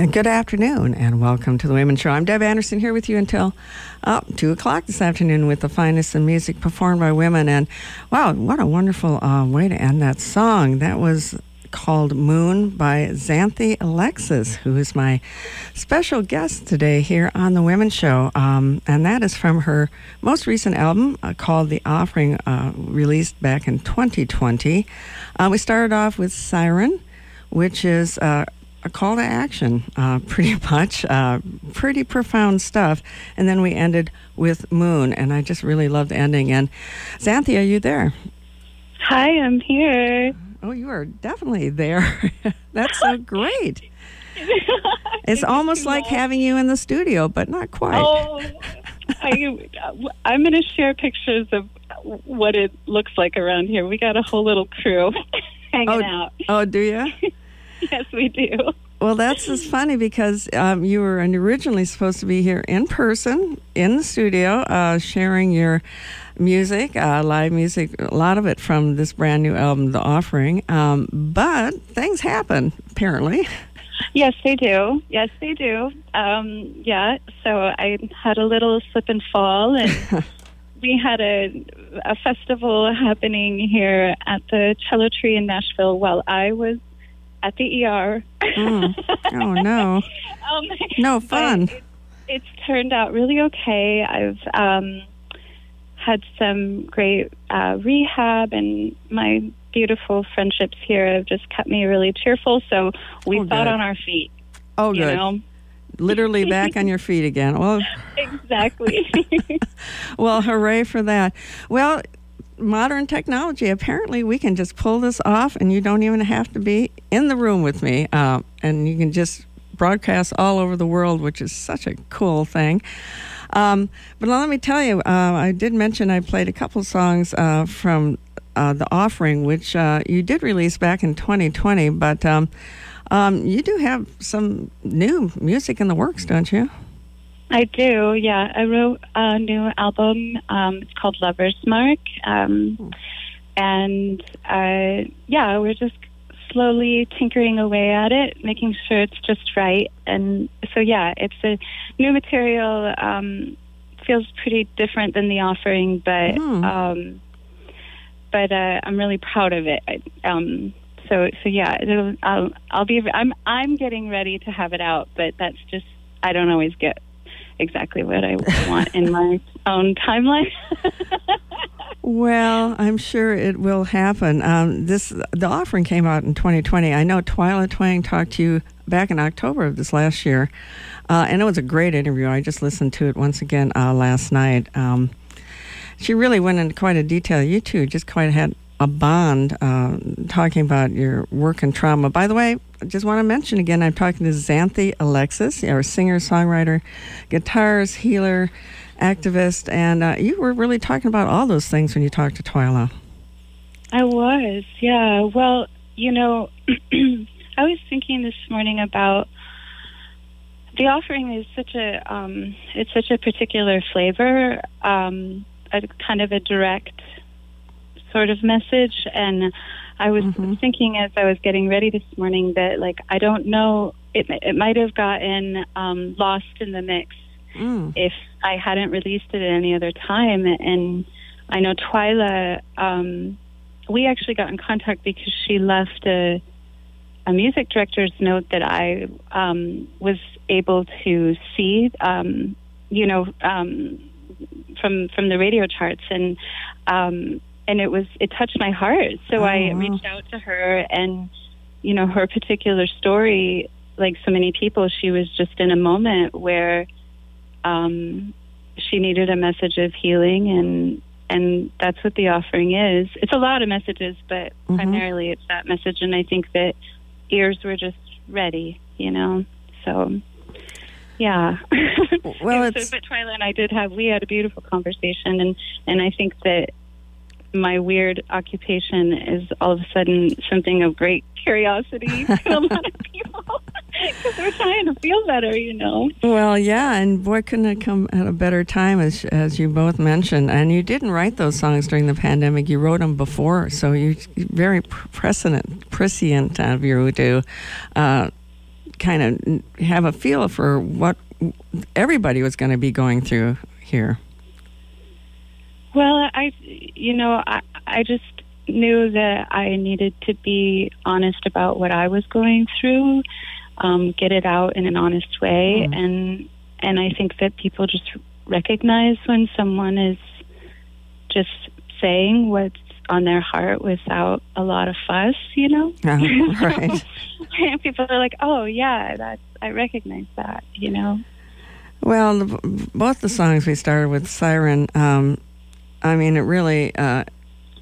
And good afternoon, and welcome to the Women's Show. I'm Deb Anderson here with you until uh, 2 o'clock this afternoon with the finest in music performed by women. And wow, what a wonderful uh, way to end that song. That was called Moon by Xanthe Alexis, who is my special guest today here on the Women's Show. Um, and that is from her most recent album uh, called The Offering, uh, released back in 2020. Uh, we started off with Siren, which is uh, a call to action, uh, pretty much. Uh, pretty profound stuff. And then we ended with Moon, and I just really loved ending. And Xanthe, are you there? Hi, I'm here. Oh, you are definitely there. That's so great. it's almost like having you in the studio, but not quite. Oh, I, I'm going to share pictures of what it looks like around here. We got a whole little crew hanging oh, out. Oh, do you? yes, we do. Well, that's just funny because um, you were originally supposed to be here in person in the studio, uh, sharing your music, uh, live music, a lot of it from this brand new album, The Offering. Um, but things happen, apparently. Yes, they do. Yes, they do. Um, yeah, so I had a little slip and fall, and we had a, a festival happening here at the Cello Tree in Nashville while I was at the ER. Mm. Oh no! um, no fun. It, it's turned out really okay. I've um, had some great uh, rehab, and my beautiful friendships here have just kept me really cheerful. So we oh, thought on our feet. Oh, good. Know? Literally back on your feet again. Well, exactly. well, hooray for that. Well, modern technology. Apparently, we can just pull this off, and you don't even have to be in the room with me, uh, and you can just broadcast all over the world, which is such a cool thing. Um, but let me tell you, uh, I did mention I played a couple songs uh, from uh, the offering, which uh, you did release back in 2020, but um, um, you do have some new music in the works, don't you? I do, yeah. I wrote a new album. Um, it's called Lover's Mark. Um, and uh, yeah, we're just slowly tinkering away at it, making sure it's just right. And so, yeah, it's a new material. Um, feels pretty different than the offering, but Hmm. um, but uh, I'm really proud of it. I, um, so so yeah, it'll, I'll I'll be I'm I'm getting ready to have it out, but that's just I don't always get exactly what I want in my own timeline. Well, I'm sure it will happen. Um, this the offering came out in 2020. I know Twyla Twang talked to you back in October of this last year, uh, and it was a great interview. I just listened to it once again uh, last night. Um, she really went into quite a detail. You two just quite had a bond uh, talking about your work and trauma. By the way, just want to mention again, I'm talking to Xanthe Alexis, our singer, songwriter, guitarist, healer, activist, and uh, you were really talking about all those things when you talked to Twyla. I was, yeah. Well, you know, I was thinking this morning about the offering is such a um, it's such a particular flavor, um, a kind of a direct sort of message, and I was Mhm. thinking as I was getting ready this morning that like I don't know it it might have gotten um, lost in the mix Mm. if I hadn't released it at any other time. And I know Twyla, um, we actually got in contact because she left a, a music director's note that I um, was able to see, um, you know, um, from from the radio charts, and um, and it was it touched my heart. So Oh, I reached out to her, and you know, her particular story, like so many people, she was just in a moment where um, she needed a message of healing and and that's what the offering is it's a lot of messages but Mhm. primarily it's that message and i think that ears were just ready you know so yeah Well, it's so, but Twyla and I did have we had a beautiful conversation and and I think that my weird occupation is all of a sudden something of great curiosity to a lot of people because we're trying to feel better, you know. Well, yeah, and boy, couldn't it come at a better time, as as you both mentioned. And you didn't write those songs during the pandemic; you wrote them before, so you very precedent prescient of you to uh, kind of have a feel for what everybody was going to be going through here. Well, I, you know, I, I just knew that I needed to be honest about what I was going through, um, get it out in an honest way, mm. and and I think that people just recognize when someone is just saying what's on their heart without a lot of fuss, you know. Oh, right. people are like, "Oh, yeah, that's I recognize that," you know. Well, both the songs we started with, Siren. Um, I mean, it really uh,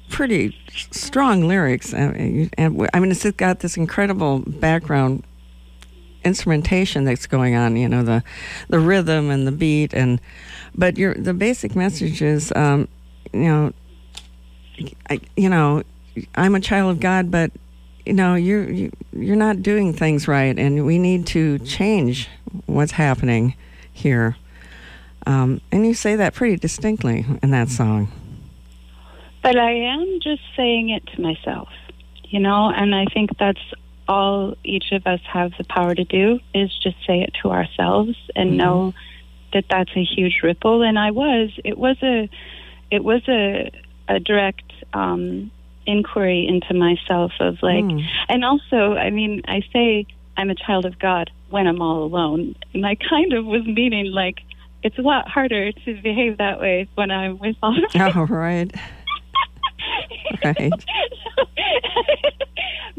pretty strong lyrics, and, and I mean, it's got this incredible background instrumentation that's going on. You know, the the rhythm and the beat, and but your the basic message is, um, you know, I, you know, I'm a child of God, but you know, you're you, are you are not doing things right, and we need to change what's happening here. Um, and you say that pretty distinctly in that song. But I am just saying it to myself, you know, and I think that's all each of us have the power to do is just say it to ourselves and mm-hmm. know that that's a huge ripple. And I was, it was a, it was a, a direct um, inquiry into myself of like, mm. and also, I mean, I say I'm a child of God when I'm all alone, and I kind of was meaning like it's a lot harder to behave that way when I'm with all. Oh, right. right.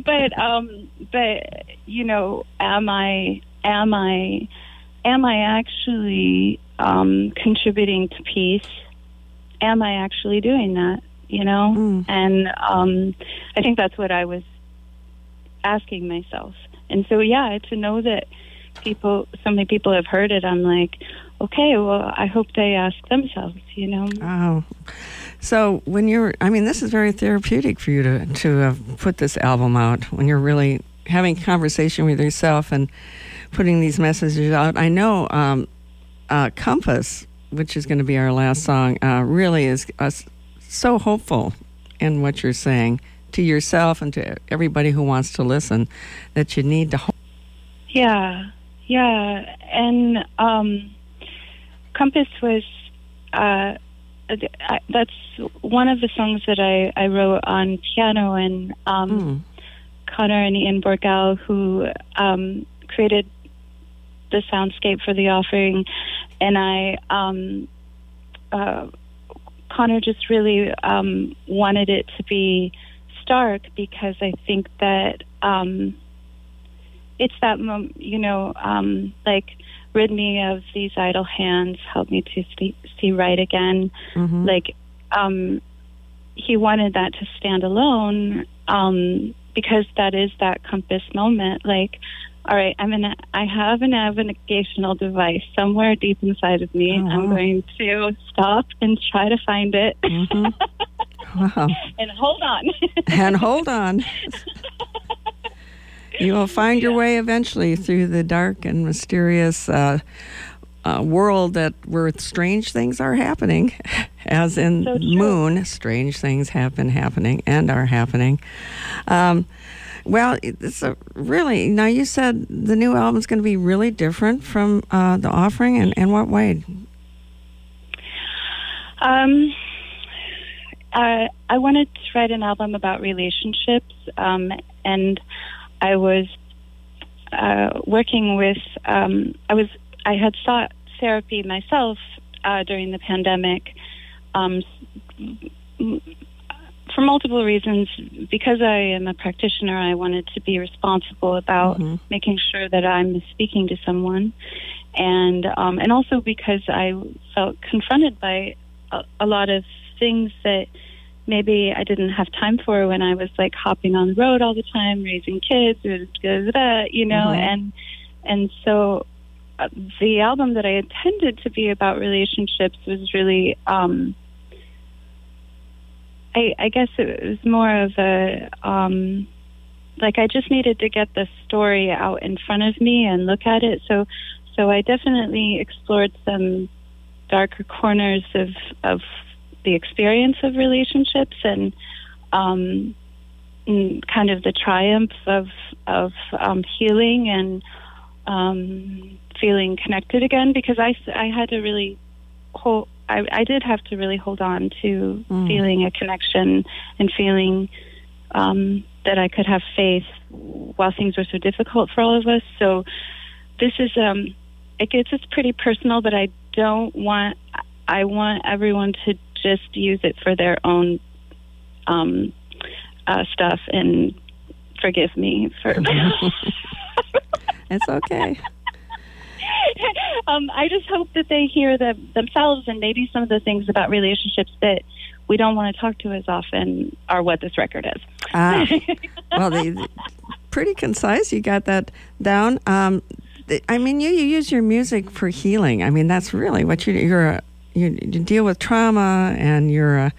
but um, but you know, am I am I am I actually um, contributing to peace? Am I actually doing that? You know, mm. and um, I think that's what I was asking myself. And so, yeah, to know that people, so many people have heard it, I'm like, okay, well, I hope they ask themselves. You know. Oh. So when you're, I mean, this is very therapeutic for you to to put this album out when you're really having conversation with yourself and putting these messages out. I know um, uh, Compass, which is going to be our last song, uh, really is uh, so hopeful in what you're saying to yourself and to everybody who wants to listen that you need to. Hope. Yeah, yeah, and um, Compass was. Uh, that's one of the songs that I, I wrote on piano, and um, mm. Connor and Ian Borgal, who um, created the soundscape for the offering, and I, um, uh, Connor just really um, wanted it to be stark because I think that um, it's that moment, you know, um, like rid me of these idle hands, help me to see, see right again. Mm-hmm. Like, um, he wanted that to stand alone um, because that is that compass moment. Like, all right, I'm in. A, I have a navigational device somewhere deep inside of me. Oh, I'm going to stop and try to find it. Mm-hmm. Wow. and hold on. and hold on. You will find your way eventually through the dark and mysterious uh, uh, world that where strange things are happening, as in so Moon, strange things have been happening and are happening. Um, well, it's a really now. You said the new album is going to be really different from uh, the offering, and in what way? Um, uh, I wanted to write an album about relationships, um, and I was uh, working with. Um, I was. I had sought therapy myself uh, during the pandemic. Um, for multiple reasons, because I am a practitioner, I wanted to be responsible about mm-hmm. making sure that I'm speaking to someone, and um, and also because I felt confronted by a, a lot of things that maybe I didn't have time for when I was like hopping on the road all the time, raising kids, you know, mm-hmm. and and so uh, the album that I intended to be about relationships was really, um, I, I guess it was more of a, um, like I just needed to get the story out in front of me and look at it. So, so I definitely explored some darker corners of of the experience of relationships and um, and kind of the triumph of of um, healing and um, feeling connected again because I, I had to really hold. I, I did have to really hold on to mm. feeling a connection and feeling um, that I could have faith while things were so difficult for all of us. So this is um, it gets it's pretty personal, but I don't want. I want everyone to just use it for their own um, uh, stuff and forgive me for. it's okay. um, I just hope that they hear the, themselves and maybe some of the things about relationships that we don't want to talk to as often are what this record is. Ah, well, they, pretty concise. You got that down. Um, I mean, you, you use your music for healing. I mean, that's really what you you're a, you, you deal with trauma and you're a,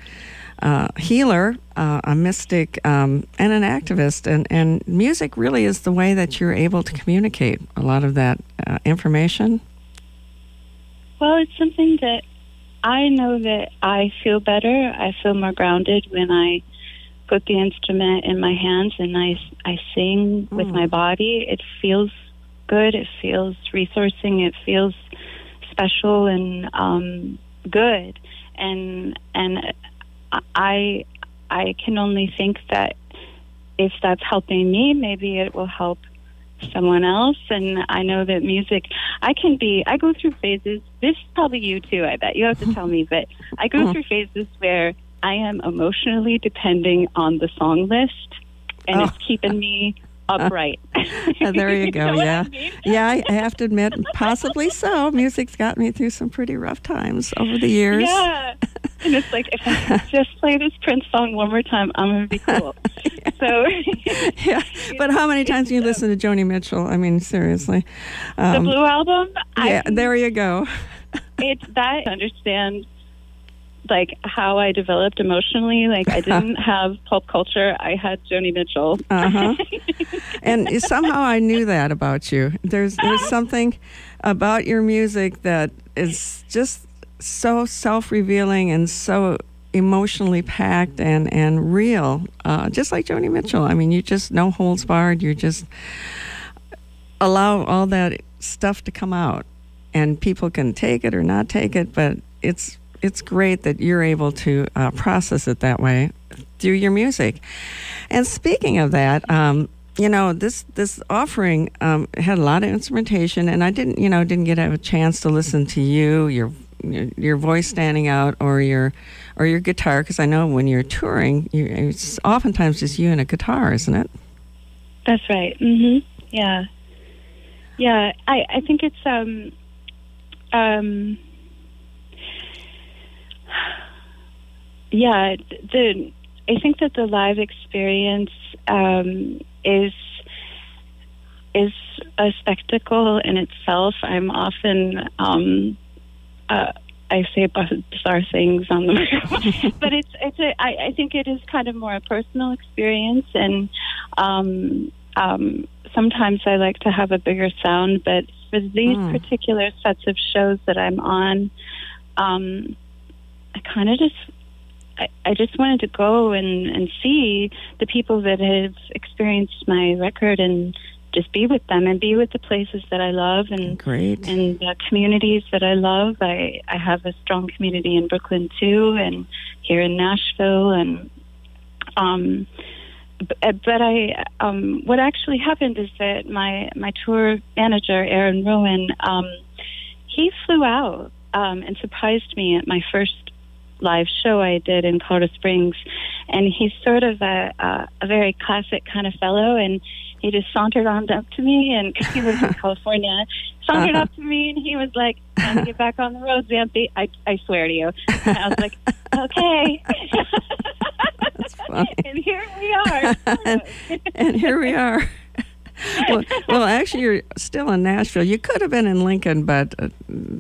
a healer, uh, a mystic, um, and an activist. And, and music really is the way that you're able to communicate a lot of that uh, information. Well, it's something that I know that I feel better. I feel more grounded when I put the instrument in my hands and I, I sing mm. with my body. It feels good. It feels resourcing. It feels special and um, good. And and I I can only think that if that's helping me, maybe it will help someone else. And I know that music, I can be, I go through phases. This is probably you too, I bet. You have to tell me, but I go through phases where I am emotionally depending on the song list and oh. it's keeping me upright. there you go. you yeah. I mean? yeah, I have to admit, possibly so. Music's got me through some pretty rough times over the years. Yeah. And it's like, if I just play this Prince song one more time, I'm to be cool. so. yeah. But how many times do you listen to Joni Mitchell? I mean, seriously. Um, the Blue Album? Yeah, I, there you go. it's that I understand like how I developed emotionally. Like I didn't have pulp culture. I had Joni Mitchell. uh-huh. And somehow I knew that about you. There's there's something about your music that is just so self-revealing and so emotionally packed and and real. Uh, just like Joni Mitchell. I mean, you just no holds barred. You just allow all that stuff to come out and people can take it or not take it but it's it's great that you're able to uh, process it that way through your music. And speaking of that, um, you know this this offering um, had a lot of instrumentation, and I didn't you know didn't get a chance to listen to you your your voice standing out or your or your guitar because I know when you're touring, you, it's oftentimes just you and a guitar, isn't it? That's right. Mm-hmm. Yeah, yeah. I I think it's um um yeah, the I think that the live experience um, is is a spectacle in itself. I'm often um, uh, I say bizarre things on the microphone, but it's it's a, I, I think it is kind of more a personal experience, and um, um, sometimes I like to have a bigger sound. But for these mm. particular sets of shows that I'm on, um, I kind of just I, I just wanted to go and, and see the people that have experienced my record and just be with them and be with the places that I love and Great. and the communities that I love. I, I have a strong community in Brooklyn too and here in Nashville and um but, but I um what actually happened is that my my tour manager Aaron Rowan um he flew out um and surprised me at my first live show I did in Colorado Springs, and he's sort of a a, a very classic kind of fellow, and he just sauntered on up to me, and cause he lives in California, sauntered uh-huh. up to me, and he was like, "Time to get back on the road, Xanthe." I I swear to you, and I was like, "Okay." and here we are. and, and here we are well, well, actually, you're still in Nashville. You could have been in Lincoln, but uh,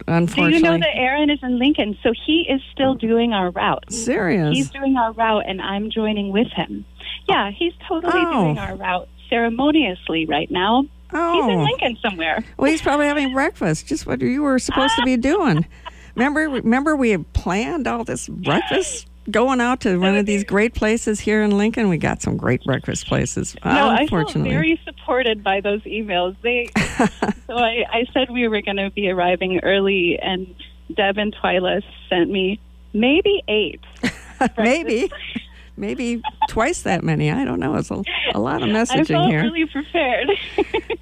unfortunately. Do you know that Aaron is in Lincoln? So he is still doing our route. Serious? He's doing our route, and I'm joining with him. Yeah, he's totally oh. doing our route ceremoniously right now. Oh. He's in Lincoln somewhere. Well, he's probably having breakfast, just what you were supposed to be doing. Remember, remember we had planned all this breakfast going out to one of these great places here in Lincoln. We got some great breakfast places. No, unfortunately. I felt very supported by those emails. They, so I, I said we were going to be arriving early, and Deb and Twyla sent me maybe eight. maybe. Maybe twice that many. I don't know. It's a, a lot of messaging I felt here. really prepared.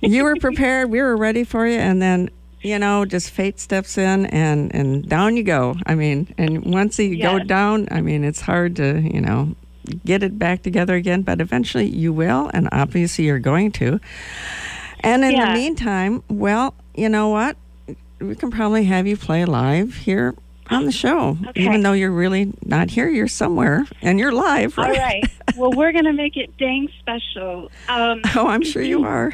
you were prepared. We were ready for you, and then you know, just fate steps in and and down you go. I mean, and once you go down, I mean, it's hard to you know get it back together again, but eventually you will, and obviously you're going to. And in the meantime, well, you know what? We can probably have you play live here on the show, Okay. even though you're really not here. You're somewhere, and you're live, Right? All right? right. Well, we're going to make it dang special. Um, oh, I'm sure you are.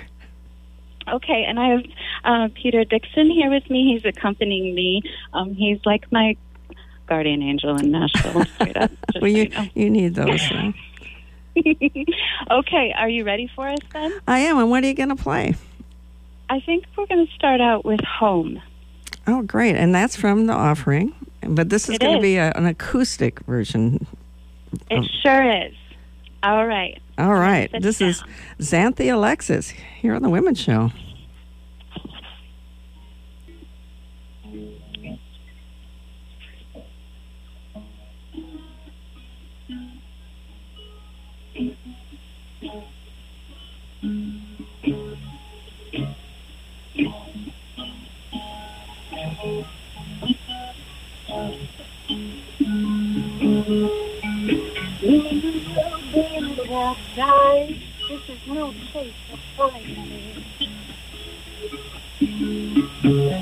Okay, and I have uh, Peter Dixon here with me. He's accompanying me. Um, he's like my guardian angel in Nashville, straight up. Well, so you you know. you need those. uh, okay, are you ready for us then? I am. And what are you going to play? I think we're going to start out with Home. Oh, great. And that's from the offering. But this is going to be a, an acoustic version. It sure is. All right. All right. sit This is down. Xanthe Alexis here on The Women's Show. This is no place for.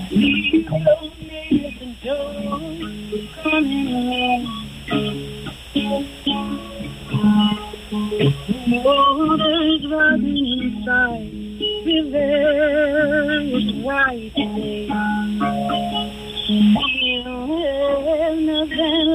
We the door coming in. Waters rising inside, is. You have nothing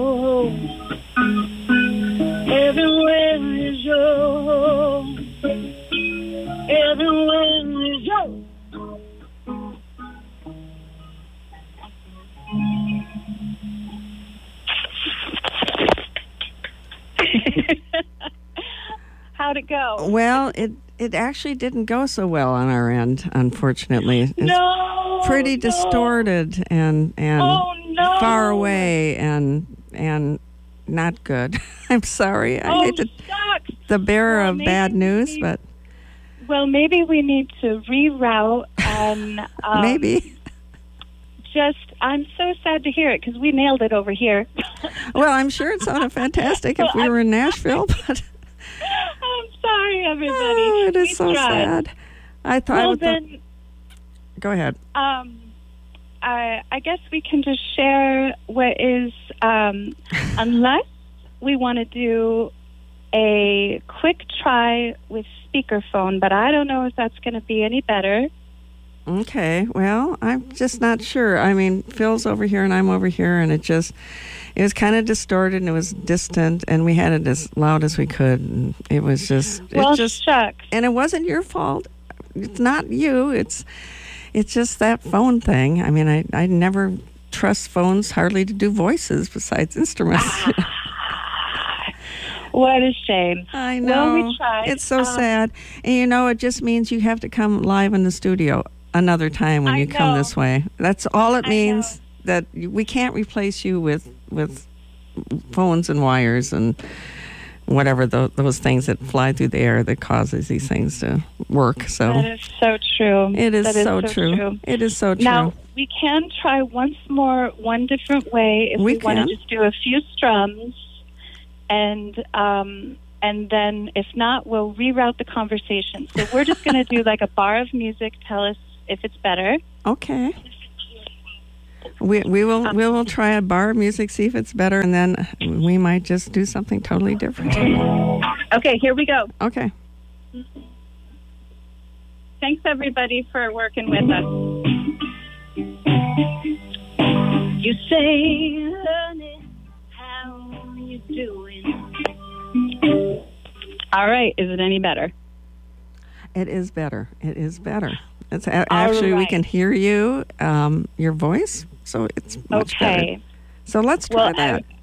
How'd it go? Well, it, it actually didn't go so well on our end, unfortunately. It's no. pretty no. distorted and, and Oh no. far away and and not good. I'm sorry. I Oh, hate to shucks. the bearer Well, of bad news, we- but Well, maybe we need to reroute and um, maybe. Just, I'm so sad to hear it because we nailed it over here. Well, I'm sure it sounded fantastic if we were in Nashville, but I'm sorry, everybody. oh, it is We so tried. sad. I thought. Well, the- then, go ahead. um, I, I guess we can just share what is, um, unless we want to do a quick try with speakerphone, but I don't know if that's going to be any better. Okay. Well, I'm just not sure. I mean, Phil's over here and I'm over here, and it just it was kind of distorted and it was distant, and we had it as loud as we could. And it was just Well, it just shucks. and it wasn't your fault. It's not you. It's it's just that phone thing. I mean, I I never trust phones hardly to do voices besides instruments. what a shame. I know. Well, know. we tried. It's so Um, sad. And you know, it just means you have to come live in the studio another time when I you come this way. That's all it means. That we can't replace you with with phones and wires and whatever tho- those things that fly through the air that causes these things to work. So That is so true. it is, is so, true. It is so true. Now we can try once more, one different way. If We we, want to just do a few strums, and um, and then if not, we'll reroute the conversation. So we're just going to do like a bar of music. Tell us if it's better. Okay. We, we will we will try a bar music, see if it's better, and then we might just do something totally different. Okay, here we go. Okay. Thanks everybody for working with us. You say, honey, how you doing? All right, is it any better? It is better. It is better. It's a- actually we can hear you, um, your voice, so it's much better. Okay. So let's try Well, that. I-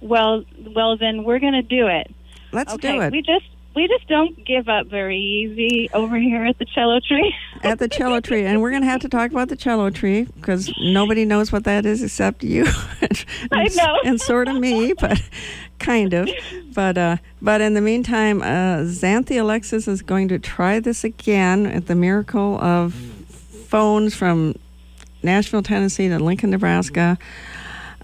Well, well, then we're going to do it. let's okay. do it We just we just don't give up very easy over here at the cello tree. at the cello tree, and we're going to have to talk about the cello tree because nobody knows what that is except you. and, I know. and sort of me, but kind of. But uh, but in the meantime, uh, Xanthe Alexis is going to try this again at the miracle of phones from Nashville, Tennessee to Lincoln, Nebraska.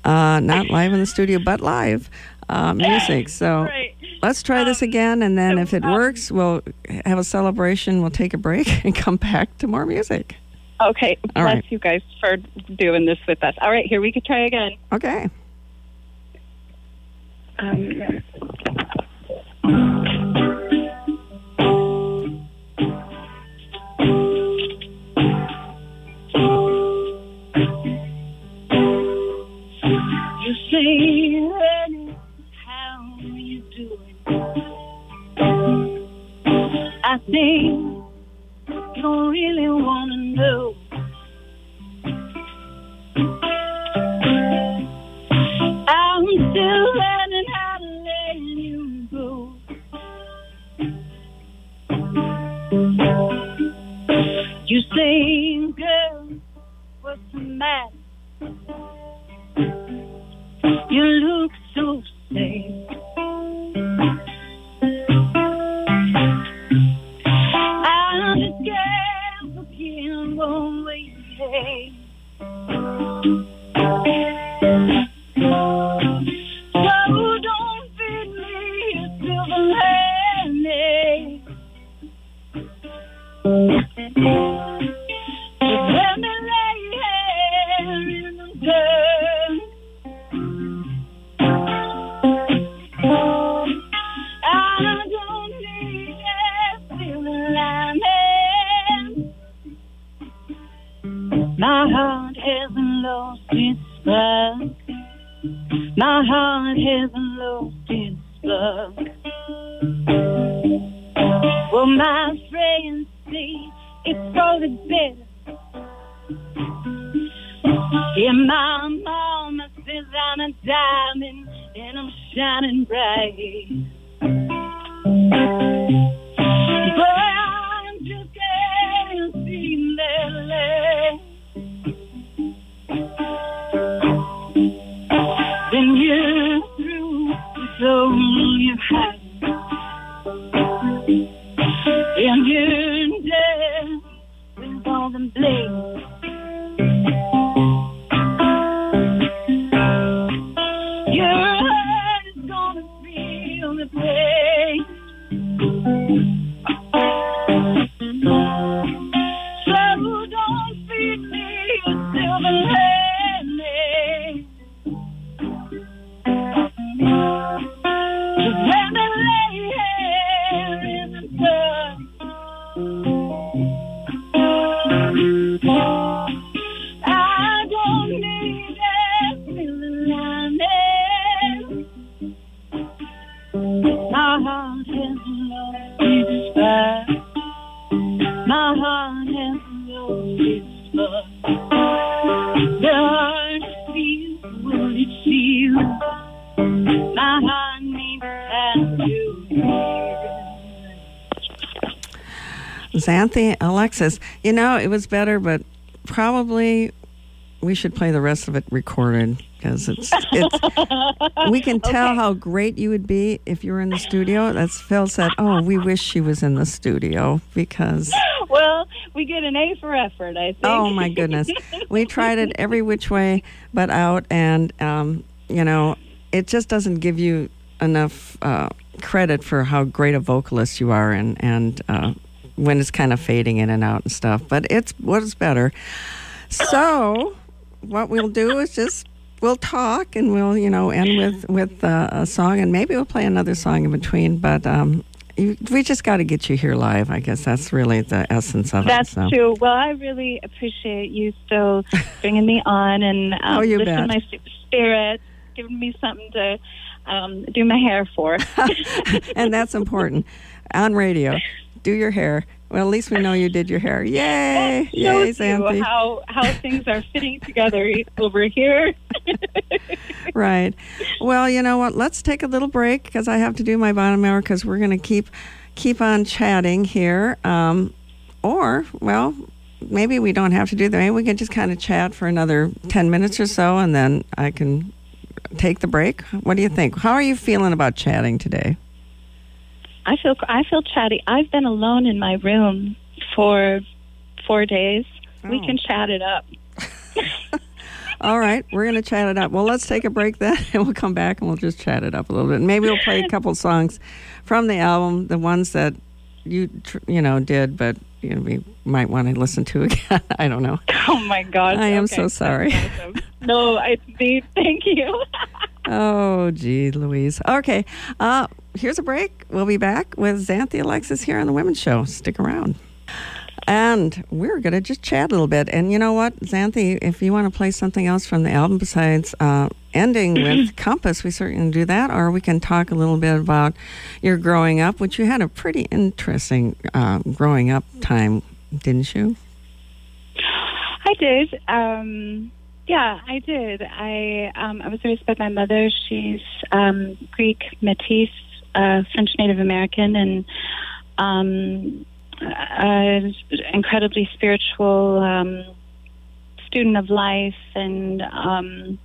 Uh, not live in the studio, but live uh, music. So Right. let's try this again, and then so, if it um, works, we'll have a celebration. We'll take a break and come back to more music. Okay. All bless right. you guys for doing this with us. All right, here we could try again. Okay. Um, say, honey, how you doing? I think you don't really want to know. I'm still learning how to let you go. You say, girl, what's the matter? With all the Xanthe Alexis. You know, it was better, but probably we should play the rest of it recorded because it's it's we can tell Okay. how great you would be if you were in the studio. That's Phil said. Oh, we wish she was in the studio because Well, we get an A for effort, I think. oh my goodness, we tried it every which way but out, and um, you know it just doesn't give you enough uh, credit for how great a vocalist you are, and and uh, when it's kind of fading in and out and stuff. But it's what is better. So what we'll do is just we'll talk and we'll you know end with with uh, a song and maybe we'll play another song in between. But um, you, we just got to get you here live. I guess that's really the essence of That's it. So. true. Well, I really appreciate you still bringing me on and um, Oh, you lifting bet. my s- spirits, giving me something to um, do my hair for. and that's important on radio. Do your hair. Well, at least we know you did your hair. Yay! Yay, Xanthe. how how things are fitting together over here. Right. Well, you know what? Let's take a little break because I have to do my bottom hour because we're going to keep keep on chatting here. Um, or, well, maybe we don't have to do that. Maybe we can just kind of chat for another 10 minutes or so and then I can take the break. What do you think? How are you feeling about chatting today? I feel I feel chatty. I've been alone in my room for four days. We Oh. can chat it up. All right, we're going to chat it up. Well, let's take a break then, and we'll come back and we'll just chat it up a little bit. Maybe we'll play a couple songs from the album, the ones that you you know did, but you know, we might want to listen to again. I don't know. Oh my God! I am Okay, so sorry. awesome. No, it's me. Thank you. Oh, gee, Louise. Okay, uh, here's a break. We'll be back with Xanthe Alexis here on the Women's Show. Stick around. And we're going to just chat a little bit. And you know what, Xanthe, if you want to play something else from the album besides uh, ending with Compass, we certainly do that. Or we can talk a little bit about your growing up, which you had a pretty interesting uh, growing up time, didn't you? I did. Um, yeah, I did. I um, I was raised by my mother. She's um, Greek Métis, uh, French Native American, and um, an incredibly spiritual um, student of life. And um,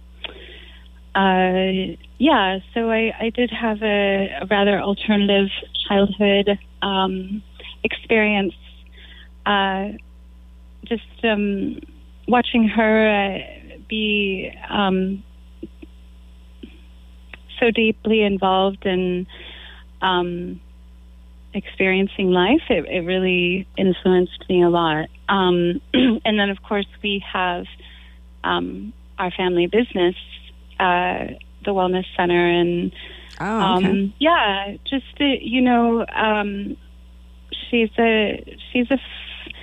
uh, yeah, so I, I did have a, a rather alternative childhood um, experience. Uh, just um, watching her uh, be um, so deeply involved in um, experiencing life, it, it really influenced me a lot. Um, and then, of course, we have um, our family business, uh, the Wellness Center, and Oh, okay. um, yeah, just uh, you know, um, she's a she's a f-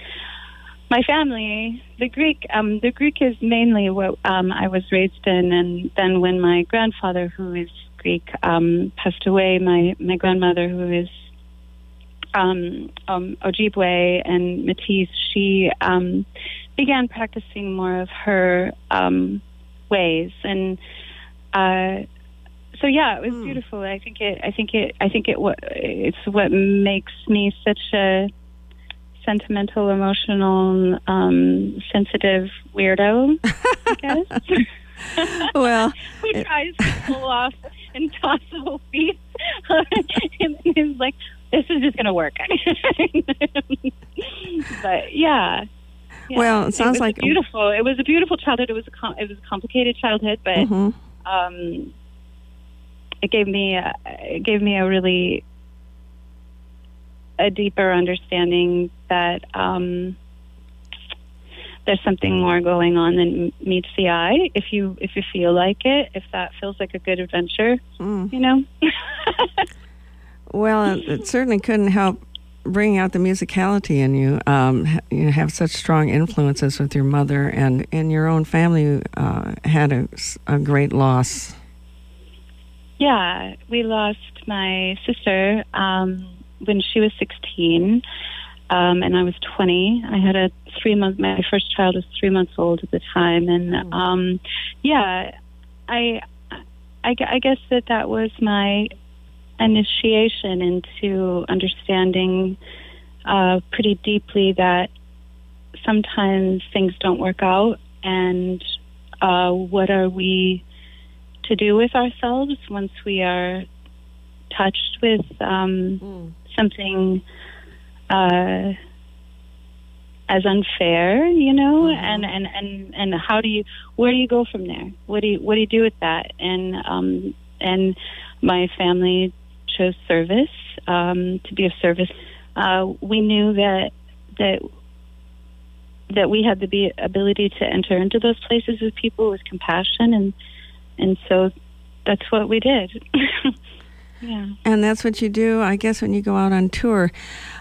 my family. The Greek, um, the Greek is mainly what um, I was raised in, and then when my grandfather, who is Greek, um, passed away, my my grandmother, who is um, um, Ojibwe and Métis, she um, began practicing more of her um, ways and. Uh, so yeah, it was Hmm. beautiful. I think it. I think it. I think it. What it's what makes me such a sentimental, emotional, um, sensitive weirdo. I guess. Well, who tries to pull off impossible feats and is like, "This is just going to work." but yeah. Yeah. Well, it sounds was like- beautiful. It was a beautiful childhood. It was a com- it was a complicated childhood, but mhm. um, it gave me a, it gave me a really a deeper understanding that um, there's something more going on than meets the eye. If you if you feel like it, if that feels like a good adventure, Mm. you know. Well, it, certainly couldn't help bringing out the musicality in you. Um, you have such strong influences with your mother, and in your own family uh, had a, s- a great loss. Yeah, we lost my sister um, when she was 16, um, and I was 20. I had a three month. My first child was three months old at the time, and um, yeah, I, I, I guess that that was my initiation into understanding uh, pretty deeply that sometimes things don't work out, and uh, what are we to do with ourselves once we are touched with um, Mm. something uh, as unfair, you know, Mhm. and, and, and, and how do you where do you go from there? What do you what do you do with that? And um, and my family chose service um, to be of service. Uh, we knew that that that we had the be- ability to enter into those places with people with compassion, and and so that's what we did. yeah. And that's what you do, I guess, when you go out on tour,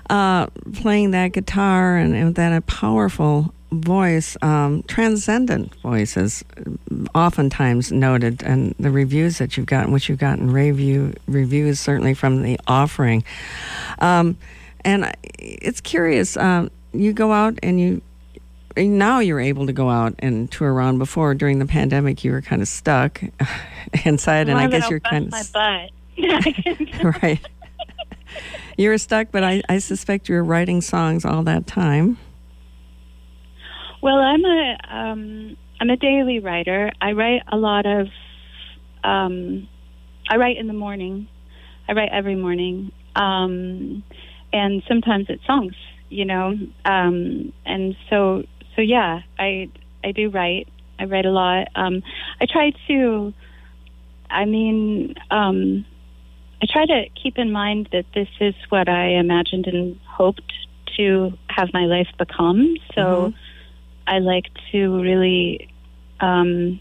uh, playing that guitar and, and that a powerful voice, um, transcendent voices, oftentimes noted, and the reviews that you've gotten, which you've gotten review reviews certainly from the offering. Um, and it's curious. Um, you go out and you now you're able to go out and tour around. Before during the pandemic, you were kind of stuck inside, and I guess you're kind my of butt. right. You were stuck, but I, I suspect you were writing songs all that time. well, I'm a um, I'm a daily writer. I write a lot of um, I write in the morning. I write every morning, um, and sometimes it's songs. You know, um, and so so yeah, I I do write. I write a lot. Um, I try to. I mean, um, I try to keep in mind that this is what I imagined and hoped to have my life become. So Mhm. I like to really um,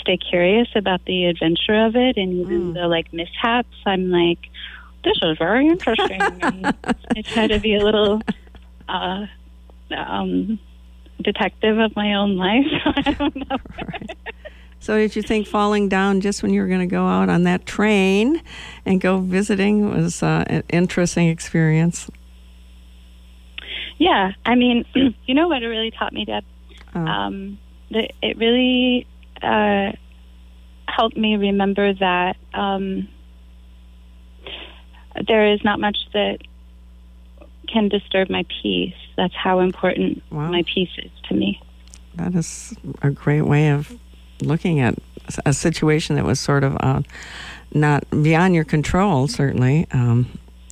stay curious about the adventure of it and even Mm. the like mishaps. I'm like, this is very interesting. and I try to be a little uh, um, detective of my own life. I don't know. Right. So, did you think falling down just when you were going to go out on that train and go visiting was uh, an interesting experience? Yeah, I mean, you know what it really taught me, Deb? Uh, um, the, it really uh, helped me remember that um, there is not much that can disturb my peace. That's how important Wow. my peace is to me. that is a great way of looking at a situation that was sort of uh, not beyond your control, certainly. Um,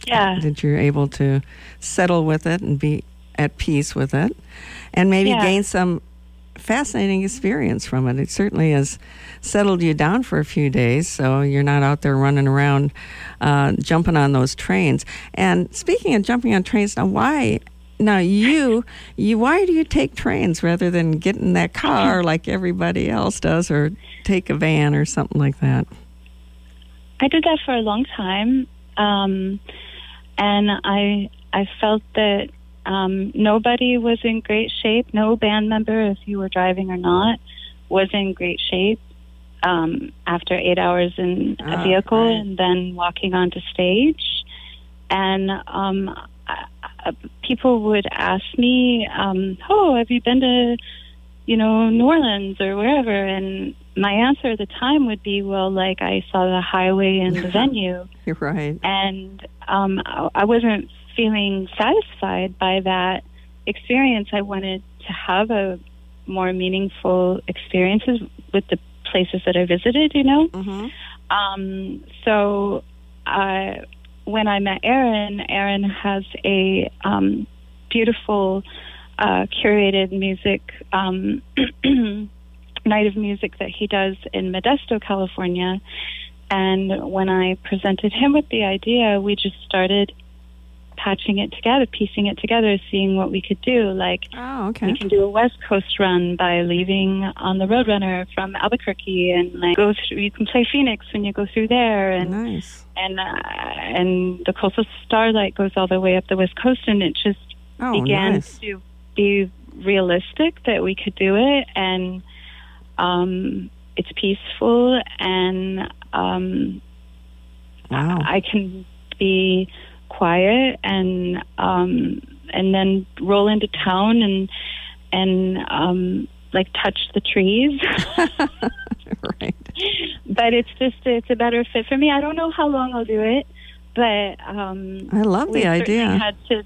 Yeah. that you're able to settle with it and be at peace with it, and maybe Yeah. gain some fascinating experience from it. It certainly has settled you down for a few days, so you're not out there running around uh, jumping on those trains. And speaking of jumping on trains, now why? Now you, you, why do you take trains rather than get in that car like everybody else does, or take a van or something like that? I did that for a long time, um, and I I felt that um, nobody was in great shape. No band member, if you were driving or not, was in great shape um, after eight hours in a Ah, vehicle and then walking onto stage. And um, I, I, people would ask me, um, "Oh, have you been to?" you know, New Orleans or wherever. And my answer at the time would be, well, like I saw the highway and the venue. You're right. And um, I I wasn't feeling satisfied by that experience. I wanted to have a more meaningful experiences with the places that I visited, you know? Mm-hmm. Um, so uh, when I met Aaron, Aaron has a um, beautiful uh, curated music um, night of music that he does in Modesto, California. And when I presented him with the idea, we just started patching it together, piecing it together, seeing what we could do. Like, Oh, okay. we can do a West Coast run by leaving on the Roadrunner from Albuquerque, and like go through. You can play Phoenix when you go through there, and nice. and uh, and the coastal starlight goes all the way up the West Coast, and it just Oh, began nice. to be realistic that we could do it, and um, it's peaceful, and um, Wow. I can be quiet and um and then roll into town and and um like touch the trees right. but it's just it's a better fit for me i don't know how long i'll do it but um I love the idea. had to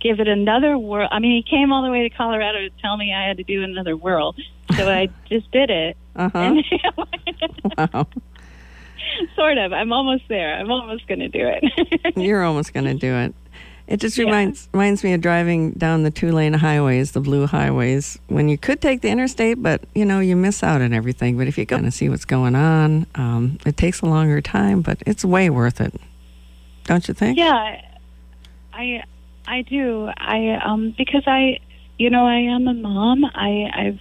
give it another whirl. I mean, he came all the way to Colorado to tell me I had to do another whirl, so I just did it. Uh-huh. Wow. sort of. I'm almost there. I'm almost going to do it. You're almost going to do it. It just Yeah. reminds reminds me of driving down the two lane highways, the blue highways, when you could take the interstate, but you know you miss out on everything. But if you go and see what's going on, um, it takes a longer time, but it's way worth it, don't you think? yeah, I I do. I um because I you know I am a mom. I I've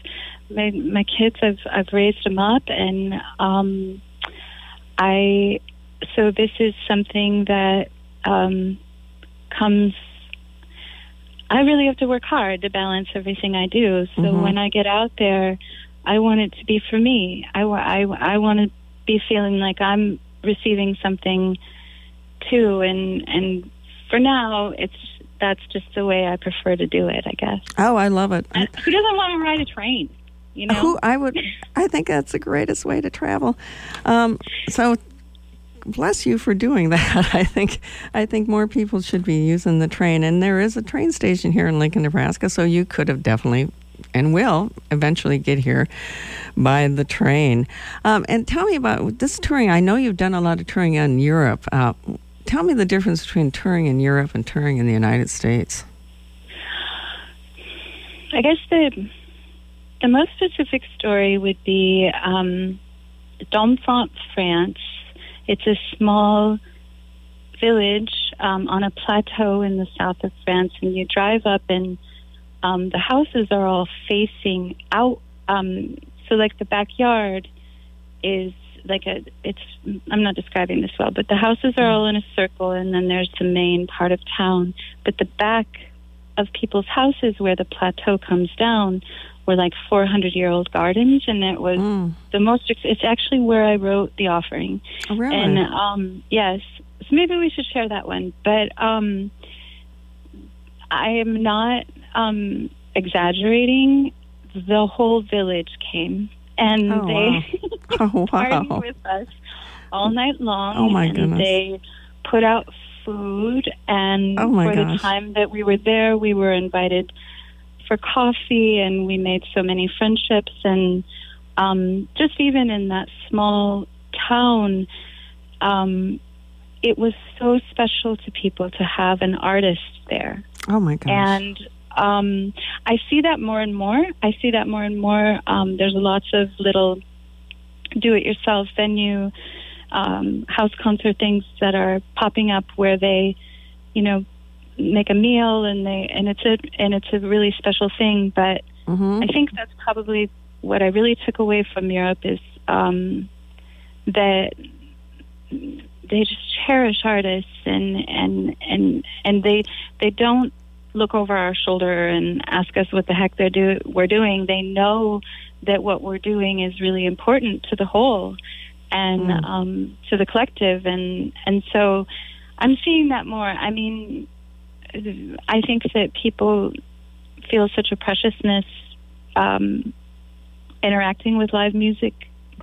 my my kids I've I've raised them up and um I so this is something that um comes I really have to work hard to balance everything I do. So Mhm. when I get out there, I want it to be for me. I, I, I want to be feeling like I'm receiving something too. And, and for now, it's, that's just the way I prefer to do it, I guess. Oh, I love it. Who doesn't want to ride a train? You know? Who I would, I think that's the greatest way to travel. Um, so, bless you for doing that. I think I think more people should be using the train, and there is a train station here in Lincoln, Nebraska. So you could have definitely and will eventually get here by the train. Um, and tell me about this touring. I know you've done a lot of touring in Europe. Uh, tell me the difference between touring in Europe and touring in the United States. I guess the the most specific story would be um, Domfront, France. It's a small village um, on a plateau in the south of France, and you drive up, and um, the houses are all facing out. Um, so, like the backyard is like a. It's. I'm not describing this well, but the houses are all in a circle, and then there's the main part of town. But the back of people's houses where the plateau comes down were like 400 year old gardens, and it was Mm. the most. It's actually where I wrote the offering. Oh, really? And um, yes, so maybe we should share that one. But um, I am not um, exaggerating. The whole village came, and Oh, they oh, partied wow. with us all night long. Oh, my and goodness. They put out food, and Oh, my for the time that we were there, we were invited for coffee, and we made so many friendships. And um, just even in that small town, um, it was so special to people to have an artist there. Oh my gosh. And um, I see that more and more. I see that more and more. Um, there's lots of little do-it-yourself venue, um, house concert things that are popping up where they, you know, make a meal and they and it's a and it's a really special thing. But hmm I think that's probably what I really took away from Europe is um, that they just cherish artists and and and and they they don't look over our shoulder and ask us what the heck they're do we're doing. They know that what we're doing is really important to the whole and Mm. um, to the collective and and so I'm seeing that more. I mean, I think that people feel such a preciousness um, interacting with live music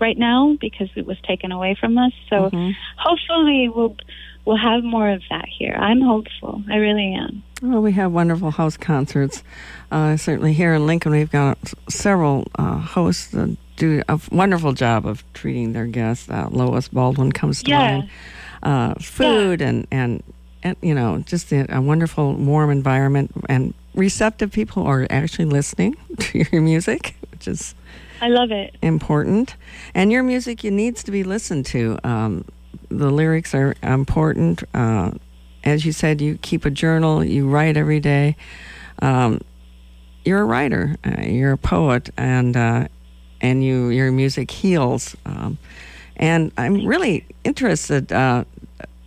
right now because it was taken away from us. So Mhm. hopefully we'll we'll have more of that here. I'm hopeful. I really am. Well, we have wonderful house concerts. Uh, certainly here in Lincoln, we've got several uh, hosts that do a wonderful job of treating their guests. Uh, Lois Baldwin comes to Yeah. mind. Uh, food and, and and you know just a, a wonderful warm environment and receptive people are actually listening to your music, which is I love it. important. And your music you needs to be listened to. Um, the lyrics are important. Uh, as you said, you keep a journal. You write every day. Um, you're a writer. Uh, you're a poet, and uh, and you your music heals. Um, and I'm really interested uh,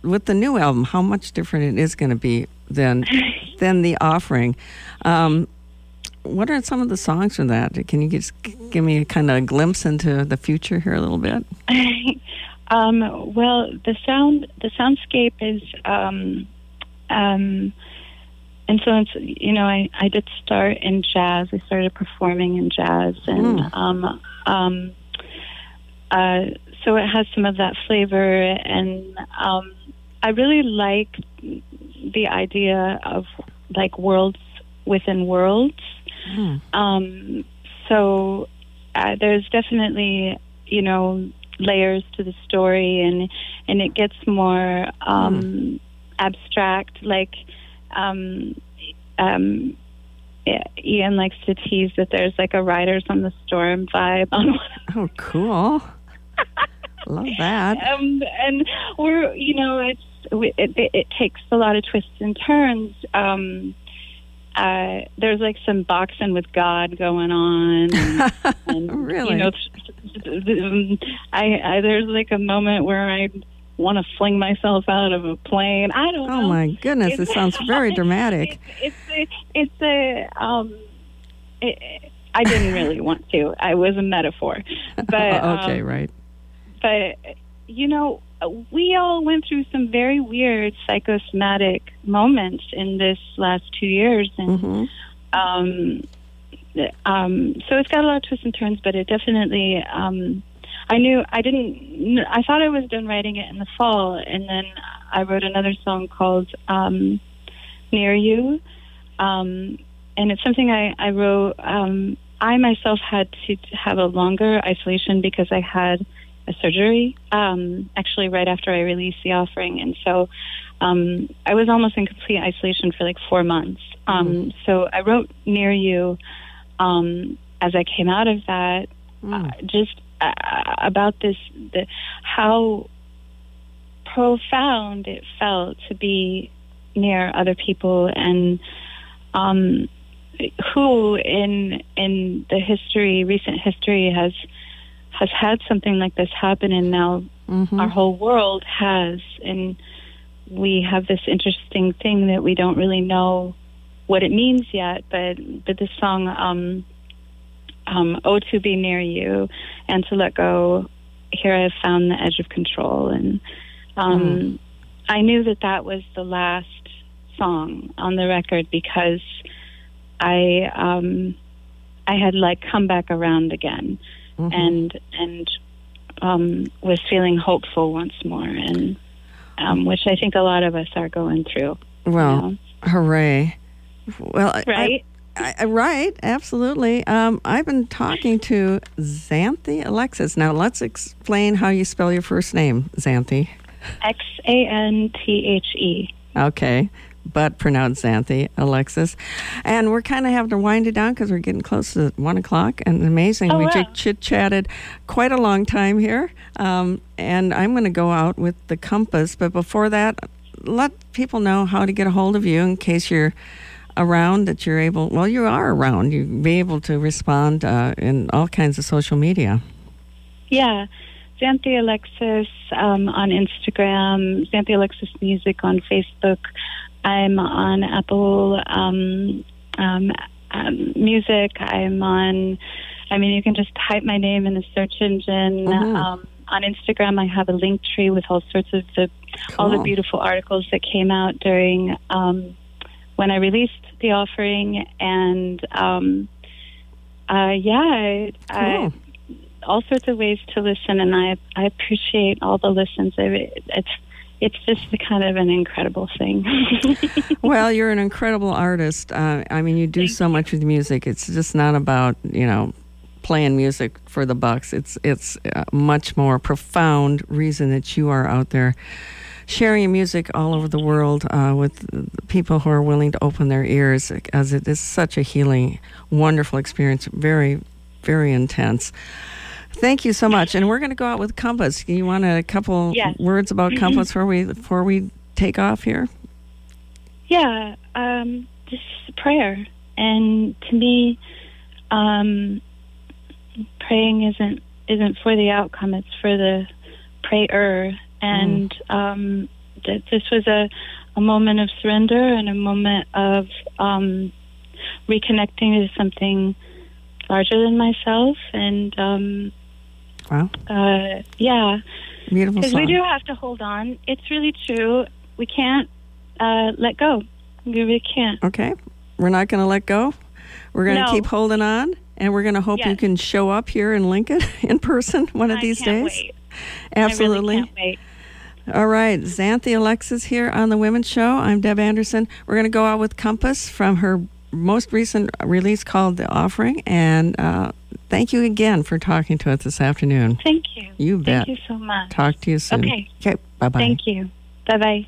with the new album. How much different it is going to be than than the offering. Um, what are some of the songs from that? Can you just give me a kind of a glimpse into the future here a little bit? um, well, the sound the soundscape is um, um, influence. You know, I I did start in jazz. I started performing in jazz, and Mm. um, um, uh, so it has some of that flavor. And um, I really like the idea of like worlds within worlds. Hmm. Um, so uh, there's definitely, you know, layers to the story, and and it gets more um, abstract. Like, um, um, Ian likes to tease that there's like a Riders on the Storm vibe on Oh, cool. Love that. um, and we're you know it's it, it, it takes a lot of twists and turns. Um, uh, there's like some boxing with God going on. And, and, Really? You know, I, I there's like a moment where I want to fling myself out of a plane. I don't know. Oh my goodness, It's- it sounds very dramatic. It's it's a, it's a um. It, I didn't really want to. I was a metaphor, but okay, um, right. but you know we all went through some very weird psychosomatic moments in this last two years. And hmm um um so it's got a lot of twists and turns but it definitely um i knew i didn't i thought i was done writing it in the fall. And then i wrote another song called um near you. Um and it's something i i wrote um i myself had to have a longer isolation because i had a surgery um, actually right after I released the offering, and so um, I was almost in complete isolation for like four months. Um, So I wrote "Near You" um, as I came out of that, Mm. uh, just uh, about this the how profound it felt to be near other people and um, who in in the history recent history has has had something like this happen and now Mhm. our whole world has and we have this interesting thing that we don't really know what it means yet but but this song um um oh to be near you and to let go here i've found the edge of control and um Mm. i knew that that was the last song on the record because i um i had like come back around again Mhm. and and um, was feeling hopeful once more, and um, which I think a lot of us are going through. well, hooray. Well, right? I, I, right, absolutely. Um, I've been talking to Xanthe Alexis. Now, let's explain how you spell your first name, Xanthe. X A N T H E. Okay, but pronounced Xanthe Alexis. And we're kind of having to wind it down because we're getting close to one o'clock. And amazing, Oh, we wow. chit chatted quite a long time here. Um, and I'm going to go out with the compass. But before that, let people know how to get a hold of you in case you're around that you're able well you are around you be able to respond uh, in all kinds of social media Yeah. Xanthe Alexis um, on Instagram, Xanthe Alexis Music on Facebook. I'm on Apple um, um, um, Music. I'm on, I mean, you can just type my name in the search engine. Mhm. Um, on Instagram, I have a link tree with all sorts of the all the beautiful articles that came out during um, when I released the offering, and um, uh, yeah, I, I, all sorts of ways to listen, and I I appreciate all the listens. It- It's it's just kind of an incredible thing. well, you're an incredible artist. Uh, I mean, you do so much with music. It's just not about you know playing music for the bucks. It's it's a much more profound reason that you are out there sharing your music all over the world uh, with people who are willing to open their ears, as it is such a healing, wonderful experience. Very, very intense. Thank you so much. And we're going to go out with Compass. You want a couple Yes. words about Compass before we before we take off here? yeah, um, just prayer, and to me, um, praying isn't isn't for the outcome; it's for the prayer. And um, that this was a a moment of surrender and a moment of um, reconnecting to something larger than myself, and um, Wow, uh, yeah. beautiful Because we do have to hold on. It's really true. We can't uh, let go. We really can't. Okay. We're not going to let go. We're going to No. keep holding on, and we're going to hope you can show up here in Lincoln in person one of I these days. wait. Absolutely. I really can't wait. All right, Xanthe Alexis here on the Women's Show. I'm Deb Anderson. We're going to go out with Compass from her most recent release called The Offering. And uh, thank you again for talking to us this afternoon. Thank you. You bet. Thank you so much. Talk to you soon. Okay. Okay, bye bye. Thank you. Bye bye.